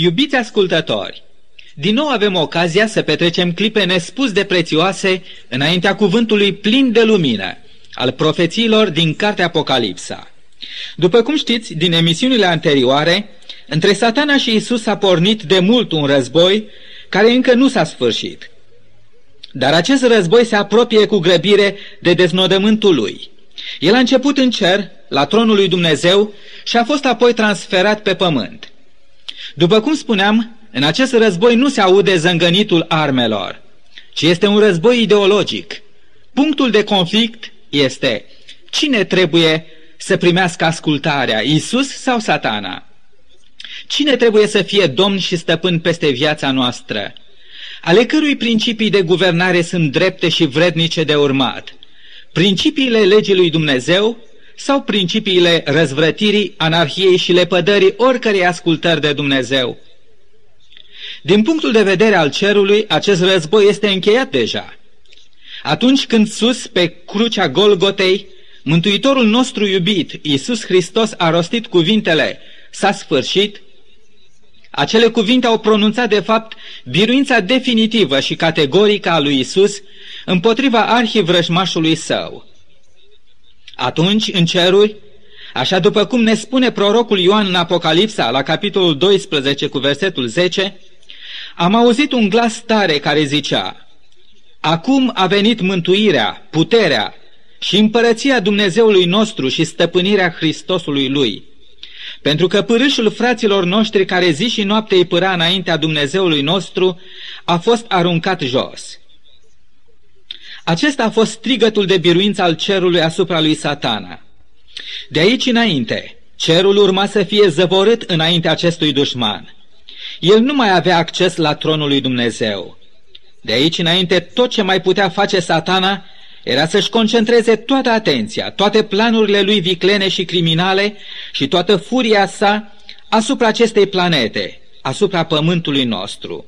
Iubiți ascultători, din nou avem ocazia să petrecem clipe nespus de prețioase înaintea cuvântului plin de lumină al profețiilor din Cartea Apocalipsa. După cum știți, din emisiunile anterioare, între satana și Isus a pornit de mult un război care încă nu s-a sfârșit. Dar acest război se apropie cu grăbire de deznodământul lui. El a început în cer, la tronul lui Dumnezeu, și a fost apoi transferat pe pământ. După cum spuneam, în acest război nu se aude zângănitul armelor, ci este un război ideologic. Punctul de conflict este cine trebuie să primească ascultarea, Isus sau satana? Cine trebuie să fie domn și stăpân peste viața noastră? Ale cărui principii de guvernare sunt drepte și vrednice de urmat? Principiile legii lui Dumnezeu sau principiile răzvrătirii, anarhiei și lepădării oricărei ascultări de Dumnezeu? Din punctul de vedere al cerului, acest război este încheiat deja. Atunci când sus, pe crucea Golgotei, Mântuitorul nostru iubit, Iisus Hristos, a rostit cuvintele, s-a sfârșit, acele cuvinte au pronunțat de fapt biruința definitivă și categorică a lui Isus împotriva arhivrăjmașului său. Atunci, în ceruri, așa după cum ne spune prorocul Ioan în Apocalipsa, la capitolul 12 cu versetul 10, am auzit un glas tare care zicea, Acum a venit mântuirea, puterea și împărăția Dumnezeului nostru și stăpânirea Hristosului Lui. Pentru că pârâșul fraților noștri care zi și noapte îi pâra înaintea Dumnezeului nostru a fost aruncat jos. Acesta a fost strigătul de biruință al cerului asupra lui satana. De aici înainte, cerul urma să fie zăvorât înaintea acestui dușman. El nu mai avea acces la tronul lui Dumnezeu. De aici înainte, tot ce mai putea face satana era să-și concentreze toată atenția, toate planurile lui viclene și criminale și toată furia sa asupra acestei planete, asupra pământului nostru.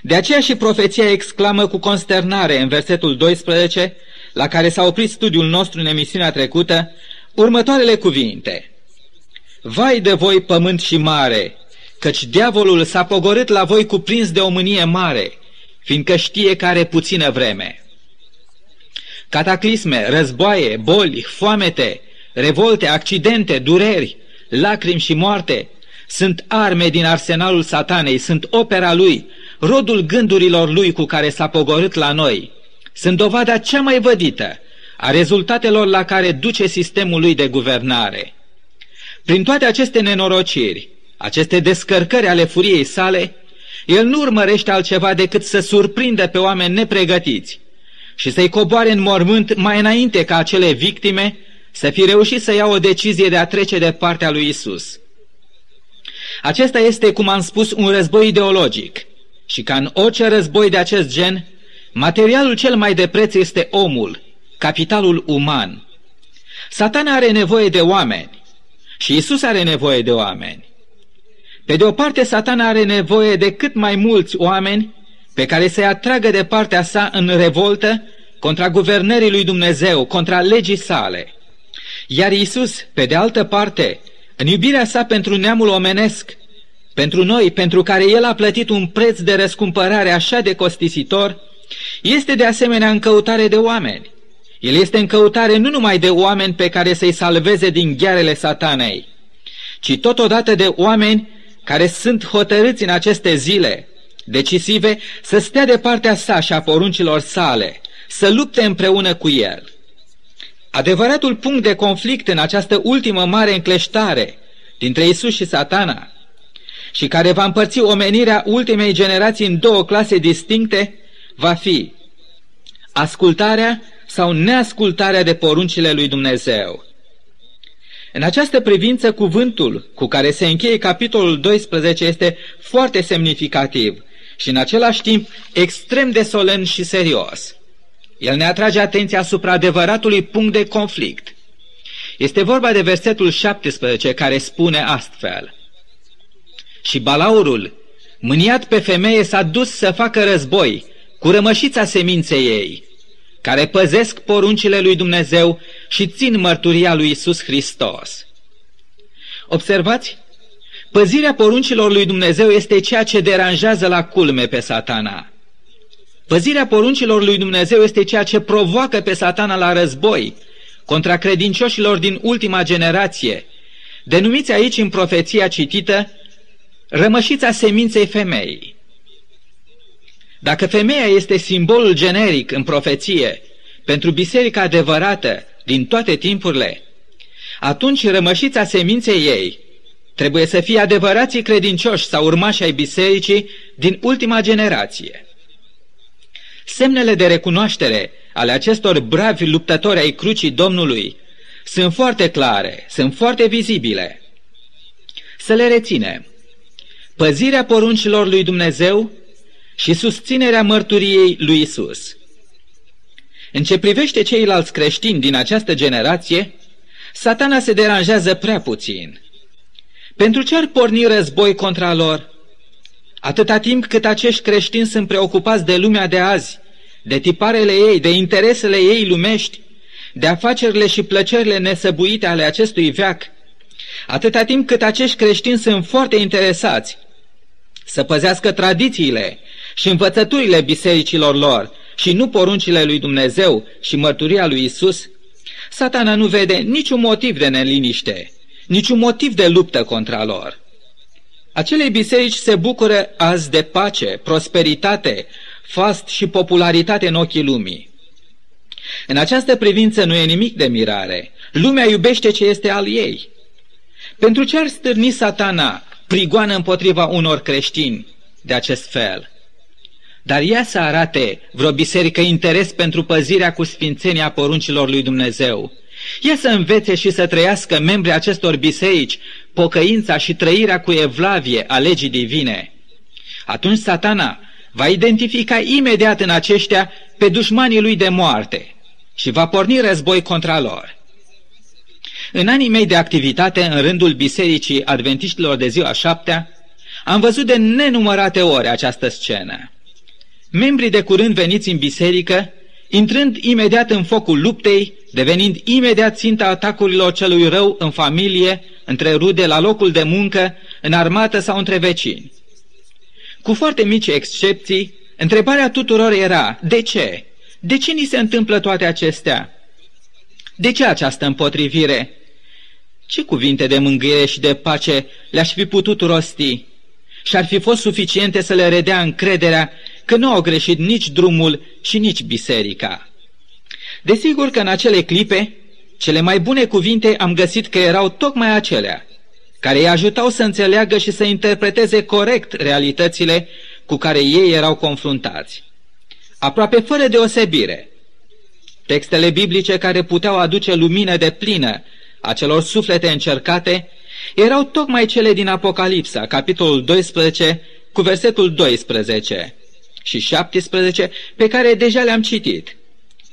De aceea și profeția exclamă cu consternare în versetul 12, la care s-a oprit studiul nostru în emisiunea trecută, următoarele cuvinte. Vai de voi, pământ și mare, căci diavolul s-a pogorât la voi cuprins de o mânie mare, fiindcă știe că are puțină vreme. Cataclisme, războaie, boli, foamete, revolte, accidente, dureri, lacrimi și moarte sunt arme din arsenalul satanei, sunt opera lui, rodul gândurilor lui cu care s-a pogorât la noi. Sunt dovada cea mai vădită a rezultatelor la care duce sistemul lui de guvernare. Prin toate aceste nenorociri, aceste descărcări ale furiei sale, el nu urmărește altceva decât să surprindă pe oameni nepregătiți și să-i coboare în mormânt mai înainte ca acele victime să fi reușit să ia o decizie de a trece de partea lui Isus. Acesta este, cum am spus, un război ideologic și ca în orice război de acest gen, materialul cel mai de preț este omul, capitalul uman. Satana are nevoie de oameni și Isus are nevoie de oameni. Pe de o parte, satana are nevoie de cât mai mulți oameni pe care să-i atragă de partea sa în revoltă contra guvernării lui Dumnezeu, contra legii sale. Iar Isus, pe de altă parte, în iubirea sa pentru neamul omenesc, pentru noi, pentru care El a plătit un preț de răscumpărare așa de costisitor, este de asemenea în căutare de oameni. El este în căutare nu numai de oameni pe care să-i salveze din ghearele satanei, ci totodată de oameni care sunt hotărâți în aceste zile decisive să stea de partea sa și a poruncilor sale, să lupte împreună cu el. Adevăratul punct de conflict în această ultimă mare încleștare dintre Isus și satana și care va împărți omenirea ultimei generații în două clase distincte, va fi ascultarea sau neascultarea de poruncile lui Dumnezeu. În această privință, cuvântul cu care se încheie capitolul 12 este foarte semnificativ și în același timp extrem de solemn și serios. El ne atrage atenția asupra adevăratului punct de conflict. Este vorba de versetul 17 care spune astfel. Și balaurul, mâniat pe femeie, s-a dus să facă război cu rămășița seminței ei, care păzesc poruncile lui Dumnezeu și țin mărturia lui Isus Hristos. Observați Păzirea poruncilor lui Dumnezeu este ceea ce deranjează la culme pe satana. Păzirea poruncilor lui Dumnezeu este ceea ce provoacă pe satana la război contra credincioșilor din ultima generație, denumiți aici în profeția citită rămășița seminței femeii. Dacă femeia este simbolul generic în profeție pentru biserica adevărată din toate timpurile, atunci rămășița seminței ei trebuie să fie adevărații credincioși sau urmași ai bisericii din ultima generație. Semnele de recunoaștere ale acestor bravi luptători ai crucii Domnului sunt foarte clare, sunt foarte vizibile. Să le reținem. Păzirea poruncilor lui Dumnezeu și susținerea mărturiei lui Isus. În ce privește ceilalți creștini din această generație, satana se deranjează prea puțin. Pentru ce ar porni război contra lor? Atâta timp cât acești creștini sunt preocupați de lumea de azi, de tiparele ei, de interesele ei lumești, de afacerile și plăcerile nesăbuite ale acestui veac, atâta timp cât acești creștini sunt foarte interesați să păzească tradițiile și învățăturile bisericilor lor și nu poruncile lui Dumnezeu și mărturia lui Isus, satana nu vede niciun motiv de neliniște, niciun motiv de luptă contra lor. Acele biserici se bucură azi de pace, prosperitate, fast și popularitate în ochii lumii. În această privință nu e nimic de mirare. Lumea iubește ce este al ei. Pentru ce ar stârni satana prigoană împotriva unor creștini de acest fel? Dar ea să arate vreo biserică interes pentru păzirea cu sfințenia poruncilor lui Dumnezeu. Ea să învețe și să trăiască membrii acestor biserici pocăința și trăirea cu evlavie a legii divine. Atunci satana va identifica imediat în aceștia pe dușmanii lui de moarte și va porni război contra lor. În anii mei de activitate în rândul Bisericii Adventiștilor de ziua șaptea, am văzut de nenumărate ori această scenă. Membrii de curând veniți în biserică, intrând imediat în focul luptei, devenind imediat ținta atacurilor celui rău în familie, între rude, la locul de muncă, în armată sau între vecini. Cu foarte mici excepții, întrebarea tuturor era, de ce? De ce ni se întâmplă toate acestea? De ce această împotrivire? Ce cuvinte de mângâiere și de pace le-aș fi putut rosti? Și ar fi fost suficiente să le redea încrederea că nu au greșit nici drumul și nici biserica. Desigur că în acele clipe, cele mai bune cuvinte am găsit că erau tocmai acelea, care îi ajutau să înțeleagă și să interpreteze corect realitățile cu care ei erau confruntați. Aproape fără deosebire, textele biblice care puteau aduce lumină de plină acelor suflete încercate erau tocmai cele din Apocalipsa, capitolul 12, cu versetul 12 și 17, pe care deja le-am citit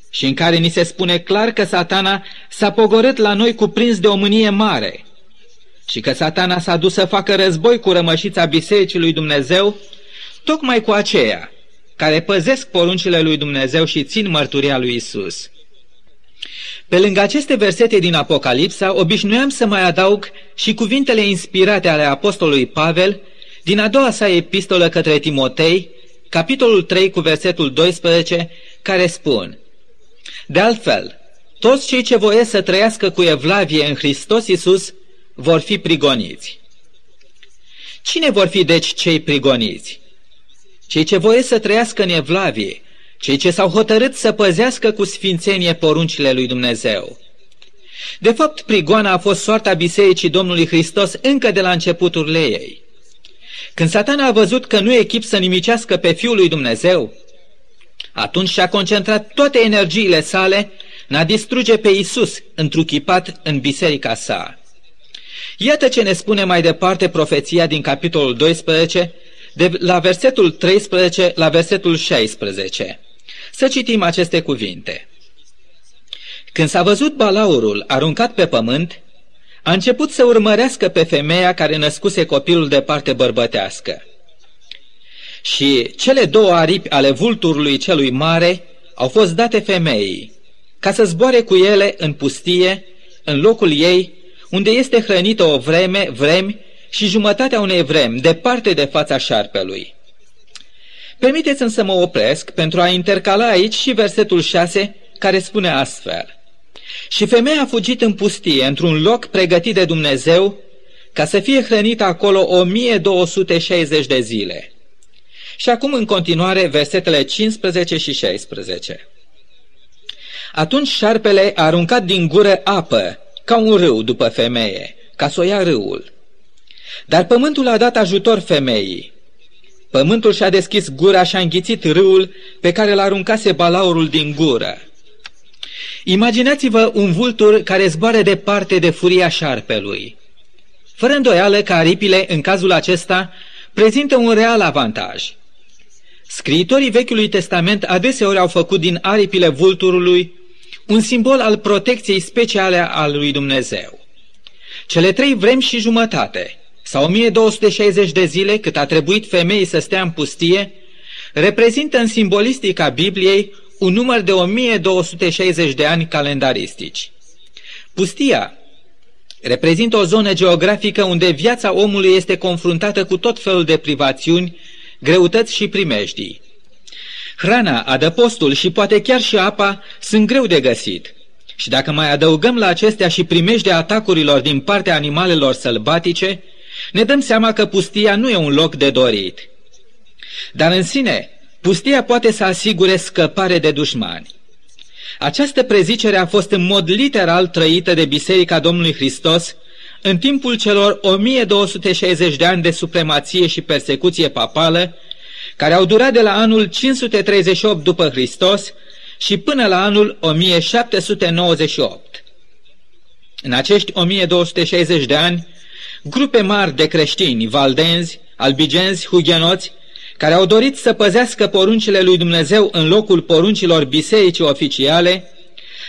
și în care ni se spune clar că satana s-a pogorât la noi cuprins de o mânie mare și că satana s-a dus să facă război cu rămășița Bisericii lui Dumnezeu, tocmai cu aceea care păzesc poruncile lui Dumnezeu și țin mărturia lui Isus. Pe lângă aceste versete din Apocalipsa, obișnuiam să mai adaug și cuvintele inspirate ale apostolului Pavel din a doua sa epistolă către Timotei, capitolul 3 cu versetul 12, care spun De altfel, toți cei ce voiesc să trăiască cu evlavie în Hristos Iisus vor fi prigoniți. Cine vor fi deci cei prigoniți? Cei ce voiesc să trăiască în evlavie, cei ce s-au hotărât să păzească cu sfințenie poruncile lui Dumnezeu. De fapt, prigoana a fost soarta Bisericii Domnului Hristos încă de la începuturile ei. Când satana a văzut că nu e echip să nimicească pe Fiul lui Dumnezeu, atunci și-a concentrat toate energiile sale în a distruge pe Isus întruchipat în biserica sa. Iată ce ne spune mai departe profeția din capitolul 12, de la versetul 13 la versetul 16. Să citim aceste cuvinte. Când s-a văzut balaurul aruncat pe pământ, a început să urmărească pe femeia care născuse copilul de parte bărbătească. Și cele două aripi ale vulturului celui mare au fost date femeii, ca să zboare cu ele în pustie, în locul ei, unde este hrănită o vreme, vremi și jumătatea unei vremi departe de fața șarpelui. Permiteți să mă opresc pentru a intercala aici și versetul 6 care spune astfel. Și femeia a fugit în pustie, într-un loc pregătit de Dumnezeu, ca să fie hrănită acolo 1260 de zile. Și acum în continuare versetele 15 și 16. Atunci șarpele a aruncat din gură apă, ca un râu după femeie, ca să o ia râul. Dar pământul a dat ajutor femeii. Pământul și-a deschis gura și a înghițit râul pe care l-a aruncase balaurul din gură. Imaginați-vă un vultur care zboare departe de furia șarpelui. Fără îndoială că aripile, în cazul acesta, prezintă un real avantaj. Scriitorii Vechiului Testament adeseori au făcut din aripile vulturului un simbol al protecției speciale a lui Dumnezeu. Cele trei vremi și jumătate, sau 1260 de zile cât a trebuit femeii să stea în pustie, reprezintă în simbolistica Bibliei un număr de 1260 de ani calendaristici. Pustia reprezintă o zonă geografică unde viața omului este confruntată cu tot felul de privațiuni, greutăți și primejdii. Hrana, adăpostul și poate chiar și apa sunt greu de găsit. Și dacă mai adăugăm la acestea și primejdea atacurilor din partea animalelor sălbatice, ne dăm seama că pustia nu e un loc de dorit. Dar în sine, pustia poate să asigure scăpare de dușmani. Această prezicere a fost în mod literal trăită de Biserica Domnului Hristos în timpul celor 1260 de ani de supremație și persecuție papală, care au durat de la anul 538 după Hristos și până la anul 1798. În acești 1260 de ani, grupe mari de creștini, valdenzi, albigenzi, hugenoți, care au dorit să păzească poruncile lui Dumnezeu în locul poruncilor bisericii oficiale,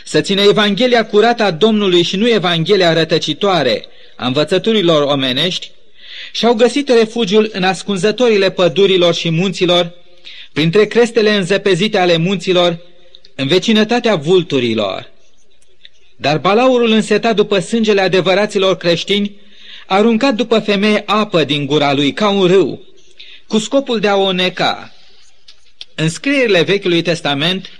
să țină Evanghelia curată a Domnului și nu Evanghelia rătăcitoare a învățăturilor omenești, și-au găsit refugiul în ascunzătorile pădurilor și munților, printre crestele înzăpezite ale munților, în vecinătatea vulturilor. Dar balaurul însetat după sângele adevăraților creștini, a aruncat după femeie apă din gura lui ca un râu, cu scopul de a o neca. În scrierile Vechiului Testament,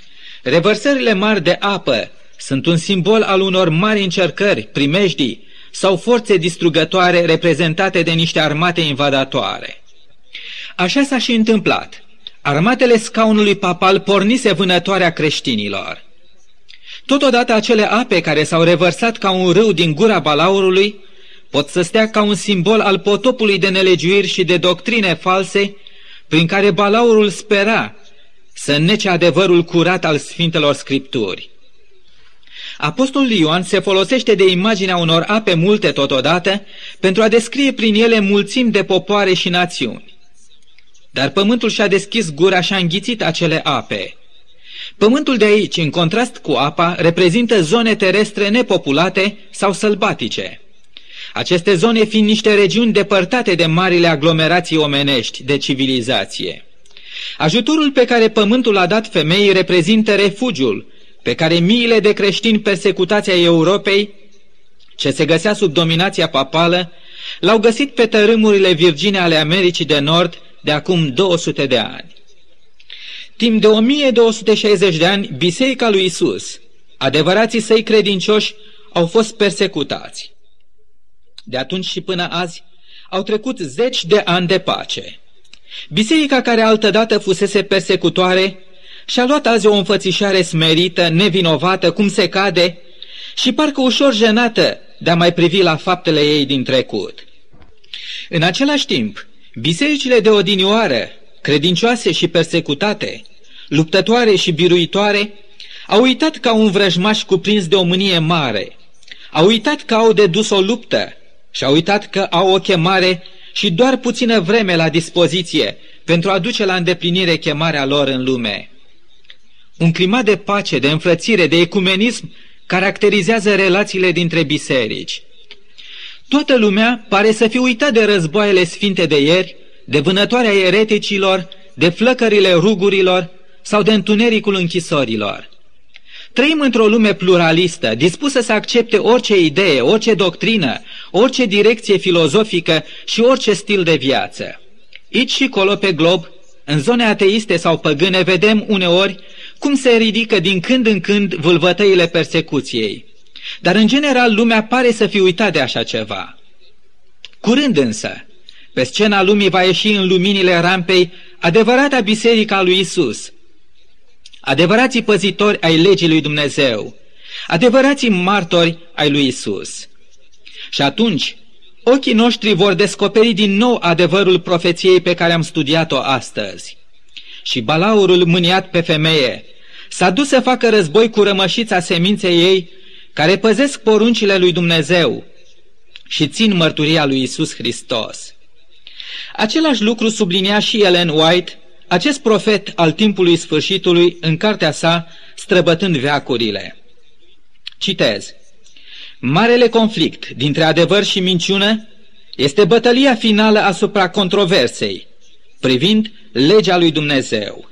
revărsările mari de apă sunt un simbol al unor mari încercări, primejdii sau forțe distrugătoare reprezentate de niște armate invadatoare. Așa s-a și întâmplat. Armatele scaunului papal pornise vânătoarea creștinilor. Totodată acele ape care s-au revărsat ca un râu din gura balaurului pot să stea ca un simbol al potopului de nelegiuiri și de doctrine false prin care balaurul spera să nece adevărul curat al Sfintelor Scripturi. Apostolul Ioan se folosește de imaginea unor ape multe totodată pentru a descrie prin ele mulțimi de popoare și națiuni. Dar pământul și-a deschis gura și a înghițit acele ape. Pământul de aici, în contrast cu apa, reprezintă zone terestre nepopulate sau sălbatice. Aceste zone fiind niște regiuni depărtate de marile aglomerații omenești de civilizație. Ajutorul pe care pământul a dat femeii reprezintă refugiul pe care miile de creștini persecutați ai Europei, ce se găsea sub dominația papală, l-au găsit pe tărâmurile virgine ale Americii de Nord de acum 200 de ani. Timp de 1260 de ani, Biserica lui Isus, adevărații săi credincioși, au fost persecutați. De atunci și până azi au trecut zeci de ani de pace. Biserica care altădată fusese persecutoare și-a luat azi o înfățișare smerită, nevinovată, cum se cade, și parcă ușor jenată de a mai privi la faptele ei din trecut. În același timp, bisericile de odinioară, credincioase și persecutate, luptătoare și biruitoare, au uitat ca un vrăjmaș cuprins de o mânie mare, au uitat că au de dus o luptă și au uitat că au o chemare și doar puțină vreme la dispoziție pentru a duce la îndeplinire chemarea lor în lume. Un climat de pace, de înfrățire, de ecumenism caracterizează relațiile dintre biserici. Toată lumea pare să fi uitat de războaiele sfinte de ieri, de vânătoarea ereticilor, de flăcările rugurilor sau de întunericul închisorilor. Trăim într-o lume pluralistă, dispusă să accepte orice idee, orice doctrină, orice direcție filozofică și orice stil de viață. Aici și colo pe glob, în zone ateiste sau păgâne, vedem uneori cum se ridică din când în când vâlvătăile persecuției. Dar în general lumea pare să fi uitat de așa ceva. Curând însă, pe scena lumii va ieși în luminile rampei adevărata biserica lui Isus, adevărații păzitori ai legii lui Dumnezeu, adevărații martori ai lui Isus. Și atunci, ochii noștri vor descoperi din nou adevărul profeției pe care am studiat-o astăzi. Și balaurul mâniat pe femeie s-a dus să facă război cu rămășița seminței ei, care păzesc poruncile lui Dumnezeu și țin mărturia lui Isus Hristos. Același lucru sublinia și Ellen White, acest profet al timpului sfârșitului, în cartea sa, străbătând veacurile. Citez. Marele conflict dintre adevăr și minciună este bătălia finală asupra controversei, privind legea lui Dumnezeu.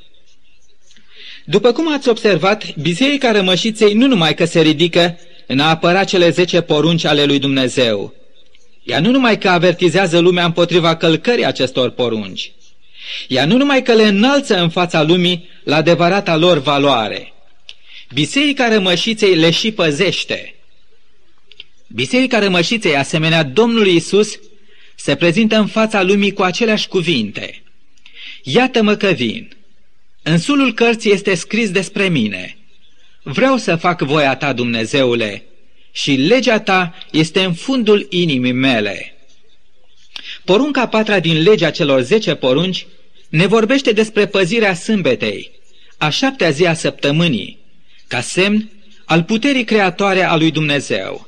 După cum ați observat, Biserica Rămășiței nu numai că se ridică în a apăra cele zece porunci ale lui Dumnezeu, ea nu numai că avertizează lumea împotriva călcării acestor porunci, ea nu numai că le înalță în fața lumii la adevărata lor valoare, Biserica Rămășiței le și păzește. Biserica Rămășiței, asemenea Domnului Isus, se prezintă în fața lumii cu aceleași cuvinte. Iată-mă că vin. În sulul cărții este scris despre mine. Vreau să fac voia ta, Dumnezeule, și legea ta este în fundul inimii mele. Porunca patra din legea celor zece porunci ne vorbește despre păzirea sâmbetei, a șaptea zi a săptămânii, ca semn al puterii creatoare a lui Dumnezeu.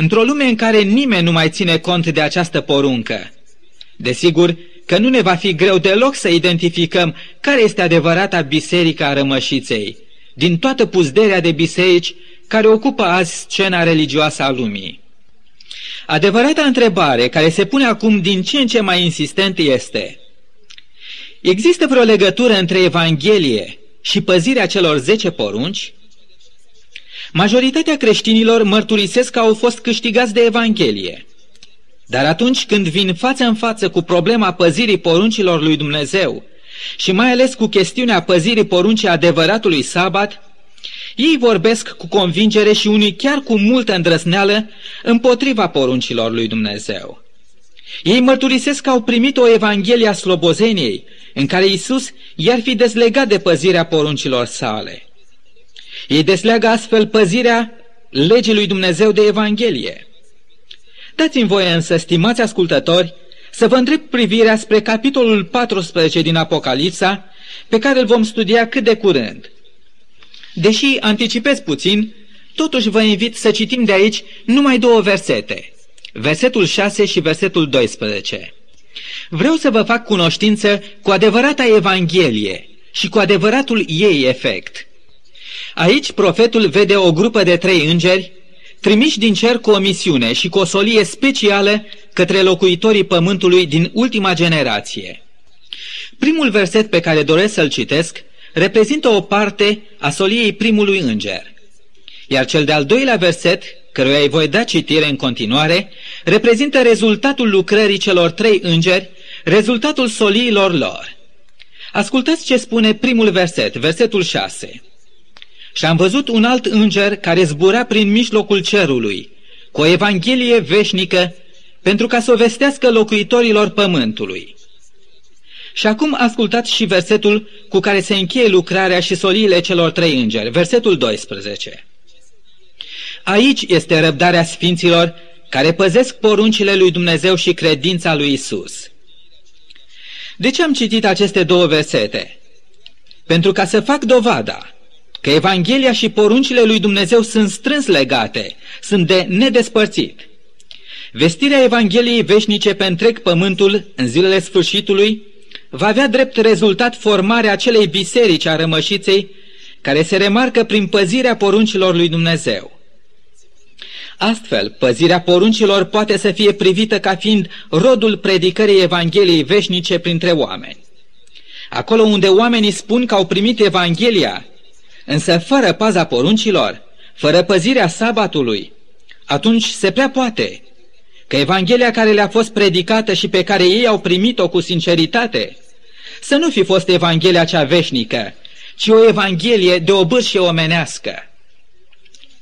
Într-o lume în care nimeni nu mai ține cont de această poruncă, desigur că nu ne va fi greu deloc să identificăm care este adevărata biserică a rămășiței, din toată puzderea de biserici care ocupă azi scena religioasă a lumii. Adevărata întrebare care se pune acum din ce în ce mai insistent este Există vreo legătură între Evanghelie și păzirea celor zece porunci? Majoritatea creștinilor mărturisesc că au fost câștigați de Evanghelie. Dar atunci când vin față în față cu problema păzirii poruncilor lui Dumnezeu și mai ales cu chestiunea păzirii poruncii adevăratului sabat, ei vorbesc cu convingere și unii chiar cu multă îndrăsneală împotriva poruncilor lui Dumnezeu. Ei mărturisesc că au primit o Evanghelie a slobozeniei, în care Isus i-ar fi dezlegat de păzirea poruncilor sale. Ei desleagă astfel păzirea legii lui Dumnezeu de Evanghelie. Dați-mi voie însă, stimați ascultători, să vă întreb privirea spre capitolul 14 din Apocalipsa, pe care îl vom studia cât de curând – Deși anticipez puțin, totuși vă invit să citim de aici numai două versete, versetul 6 și versetul 12. Vreau să vă fac cunoștință cu adevărata Evanghelie și cu adevăratul ei efect. Aici profetul vede o grupă de trei îngeri trimiși din cer cu o misiune și cu o solie specială către locuitorii pământului din ultima generație. Primul verset pe care doresc să-l citesc reprezintă o parte a soliei primului înger. Iar cel de-al doilea verset, căruia îi voi da citire în continuare, reprezintă rezultatul lucrării celor trei îngeri, rezultatul soliilor lor. Ascultați ce spune primul verset, versetul 6. Și am văzut un alt înger care zbura prin mijlocul cerului, cu o evanghelie veșnică, pentru ca să o vestească locuitorilor pământului. Și acum ascultați și versetul cu care se încheie lucrarea și soliile celor trei îngeri, versetul 12. Aici este răbdarea sfinților care păzesc poruncile lui Dumnezeu și credința lui Isus. De ce am citit aceste două versete? Pentru ca să fac dovada că Evanghelia și poruncile lui Dumnezeu sunt strâns legate, sunt de nedespărțit. Vestirea Evangheliei veșnice pe întreg pământul în zilele sfârșitului va avea drept rezultat formarea acelei biserici a rămășiței care se remarcă prin păzirea poruncilor lui Dumnezeu. Astfel, păzirea poruncilor poate să fie privită ca fiind rodul predicării Evangheliei veșnice printre oameni. Acolo unde oamenii spun că au primit Evanghelia, însă fără paza poruncilor, fără păzirea sabatului, atunci se prea poate că Evanghelia care le-a fost predicată și pe care ei au primit-o cu sinceritate, să nu fi fost Evanghelia cea veșnică, ci o Evanghelie de obârșie omenească.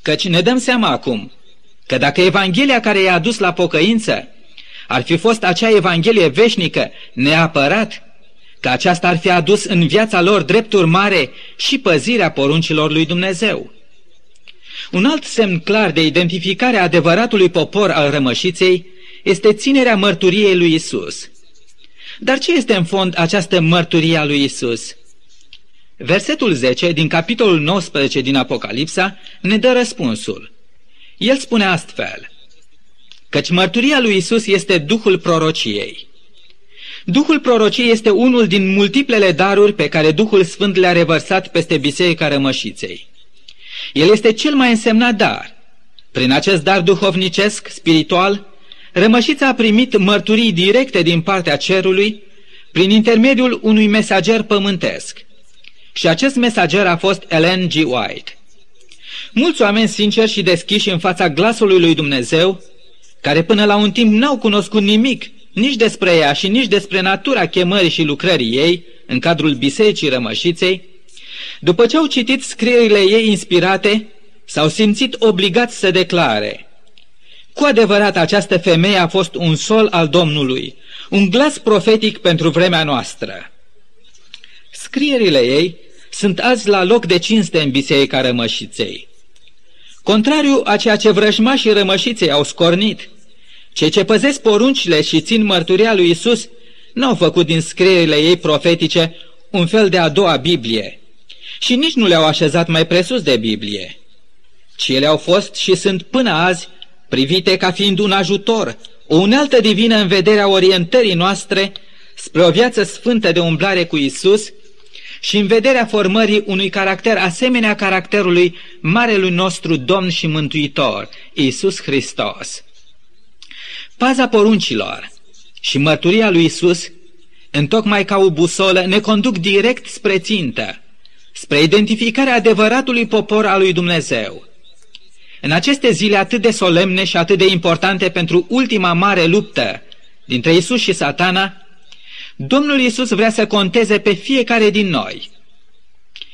Căci ne dăm seama acum că dacă Evanghelia care i-a dus la pocăință ar fi fost acea Evanghelie veșnică neapărat, că aceasta ar fi adus în viața lor drepturi mare și păzirea poruncilor lui Dumnezeu. Un alt semn clar de identificare a adevăratului popor al rămășiței este ținerea mărturiei lui Isus. Dar ce este în fond această mărturie a lui Isus? Versetul 10 din capitolul 19 din Apocalipsa ne dă răspunsul. El spune astfel, căci mărturia lui Isus este Duhul prorociei. Duhul prorociei este unul din multiplele daruri pe care Duhul Sfânt le-a revărsat peste Biserica Rămășiței. El este cel mai însemnat dar. Prin acest dar duhovnicesc, spiritual, Rămășița a primit mărturii directe din partea cerului prin intermediul unui mesager pământesc. Și acest mesager a fost Ellen G. White. Mulți oameni sinceri și deschiși în fața glasului lui Dumnezeu, care până la un timp n-au cunoscut nimic nici despre ea și nici despre natura chemării și lucrării ei în cadrul Bisericii Rămășiței, după ce au citit scrierile ei inspirate, s-au simțit obligați să declare Cu adevărat această femeie a fost un sol al Domnului, un glas profetic pentru vremea noastră. Scrierile ei sunt azi la loc de cinste în Biserica Rămășiței. Contrariu a ceea ce vrăjmașii rămășiței au scornit, cei ce păzesc poruncile și țin mărturia lui Isus n-au făcut din scrierile ei profetice un fel de a doua Biblie și nici nu le-au așezat mai presus de Biblie, ci ele au fost și sunt până azi privite ca fiind un ajutor, o unealtă divină în vederea orientării noastre spre o viață sfântă de umblare cu Isus și în vederea formării unui caracter asemenea caracterului marelui nostru Domn și Mântuitor, Isus Hristos. Paza poruncilor și mărturia lui Isus, întocmai ca o busolă, ne conduc direct spre țintă, spre identificarea adevăratului popor al lui Dumnezeu. În aceste zile atât de solemne și atât de importante pentru ultima mare luptă dintre Isus și satana, Domnul Isus vrea să conteze pe fiecare din noi.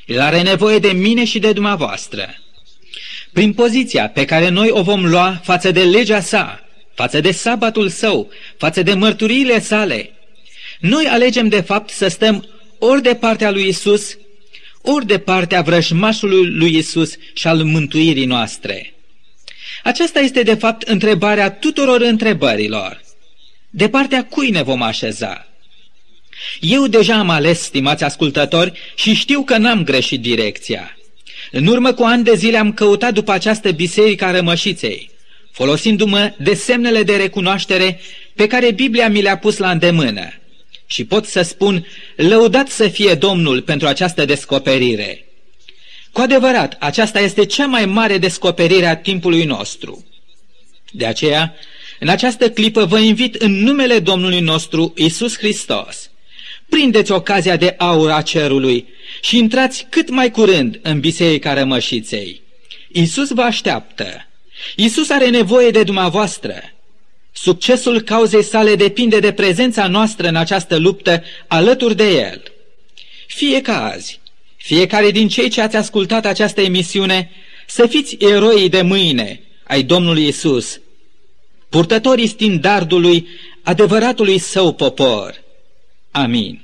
El are nevoie de mine și de dumneavoastră. Prin poziția pe care noi o vom lua față de legea sa, față de sabatul său, față de mărturiile sale, noi alegem de fapt să stăm ori de partea lui Isus, ori de partea vrăjmașului lui Isus și al mântuirii noastre. Aceasta este de fapt întrebarea tuturor întrebărilor. De partea cui ne vom așeza? Eu deja am ales, stimați ascultători, și știu că n-am greșit direcția. În urmă cu ani de zile am căutat după această biserică a rămășiței, folosindu-mă de semnele de recunoaștere pe care Biblia mi le-a pus la îndemână. Și pot să spun, lăudat să fie Domnul pentru această descoperire. Cu adevărat, aceasta este cea mai mare descoperire a timpului nostru. De aceea, în această clipă vă invit în numele Domnului nostru, Isus Hristos, prindeți ocazia de aur a cerului și intrați cât mai curând în biserica rămășiței. Isus vă așteaptă. Isus are nevoie de dumneavoastră. Succesul cauzei sale depinde de prezența noastră în această luptă alături de El. Fie ca azi, fiecare din cei ce ați ascultat această emisiune, să fiți eroii de mâine ai Domnului Isus, purtătorii standardului adevăratului său popor. Amin.